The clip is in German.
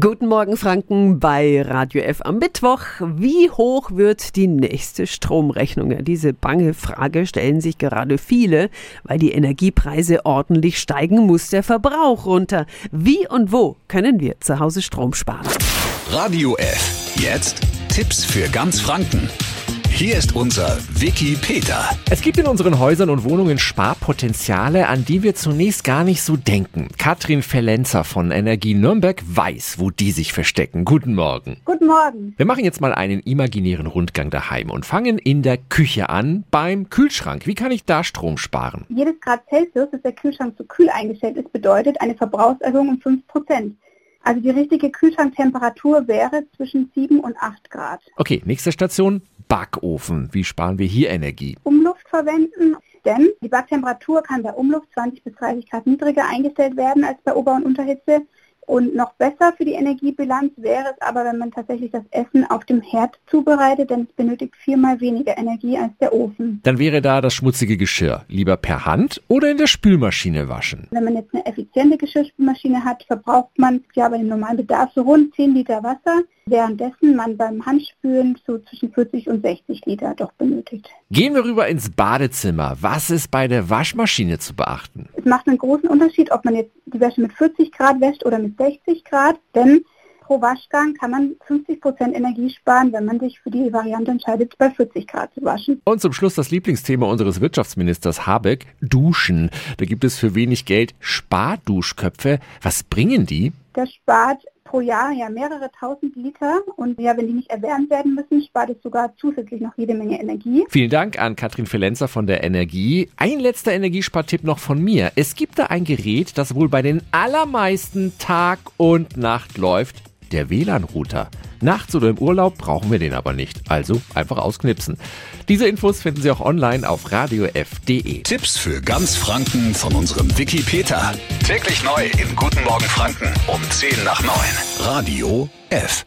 Guten Morgen Franken bei Radio F am Mittwoch. Wie hoch wird die nächste Stromrechnung? Ja, diese bange Frage stellen sich gerade viele, weil die Energiepreise ordentlich steigen, muss der Verbrauch runter. Wie und wo können wir zu Hause Strom sparen? Radio F. Jetzt Tipps für ganz Franken. Hier ist unser Wiki Peter. Es gibt in unseren Häusern und Wohnungen Sparpotenziale, an die wir zunächst gar nicht so denken. Katrin Fellenzer von Energie Nürnberg weiß, wo die sich verstecken. Guten Morgen. Guten Morgen. Wir machen jetzt mal einen imaginären Rundgang daheim und fangen in der Küche an beim Kühlschrank. Wie kann ich da Strom sparen? Jedes Grad Celsius, dass der Kühlschrank zu kühl eingestellt ist, bedeutet eine Verbrauchserhöhung um 5 Prozent. Also die richtige Kühlschranktemperatur wäre zwischen 7 und 8 Grad. Okay, nächste Station, Backofen. Wie sparen wir hier Energie? Umluft verwenden, denn die Backtemperatur kann bei Umluft 20 bis 30 Grad niedriger eingestellt werden als bei Ober- und Unterhitze. Und noch besser für die Energiebilanz wäre es aber, wenn man tatsächlich das Essen auf dem Herd zubereitet, denn es benötigt viermal weniger Energie als der Ofen. Dann wäre da das schmutzige Geschirr lieber per Hand oder in der Spülmaschine waschen. Wenn man jetzt eine effiziente Geschirrspülmaschine hat, verbraucht man ja bei dem normalen Bedarf so rund 10 Liter Wasser, währenddessen man beim Handspülen so zwischen 40 und 60 Liter doch benötigt. Gehen wir rüber ins Badezimmer. Was ist bei der Waschmaschine zu beachten? Es macht einen großen Unterschied, ob man jetzt die Wäsche mit 40 Grad wäscht oder mit 60 Grad, denn pro Waschgang kann man 50 Prozent Energie sparen, wenn man sich für die Variante entscheidet, bei 40 Grad zu waschen. Und zum Schluss das Lieblingsthema unseres Wirtschaftsministers Habeck, Duschen. Da gibt es für wenig Geld Sparduschköpfe. Was bringen die? Das spart pro Jahr ja mehrere tausend Liter und ja, wenn die nicht erwärmt werden müssen, spart es sogar zusätzlich noch jede Menge Energie. Vielen Dank an Katrin Felenzer von der Energie. Ein letzter Energiespartipp noch von mir. Es gibt da ein Gerät, das wohl bei den allermeisten Tag und Nacht läuft der WLAN-Router. Nachts oder im Urlaub brauchen wir den aber nicht. Also einfach ausknipsen. Diese Infos finden Sie auch online auf radiof.de. Tipps für ganz Franken von unserem Wiki Peter. Täglich neu in Guten Morgen Franken um 10 nach 9. Radio F.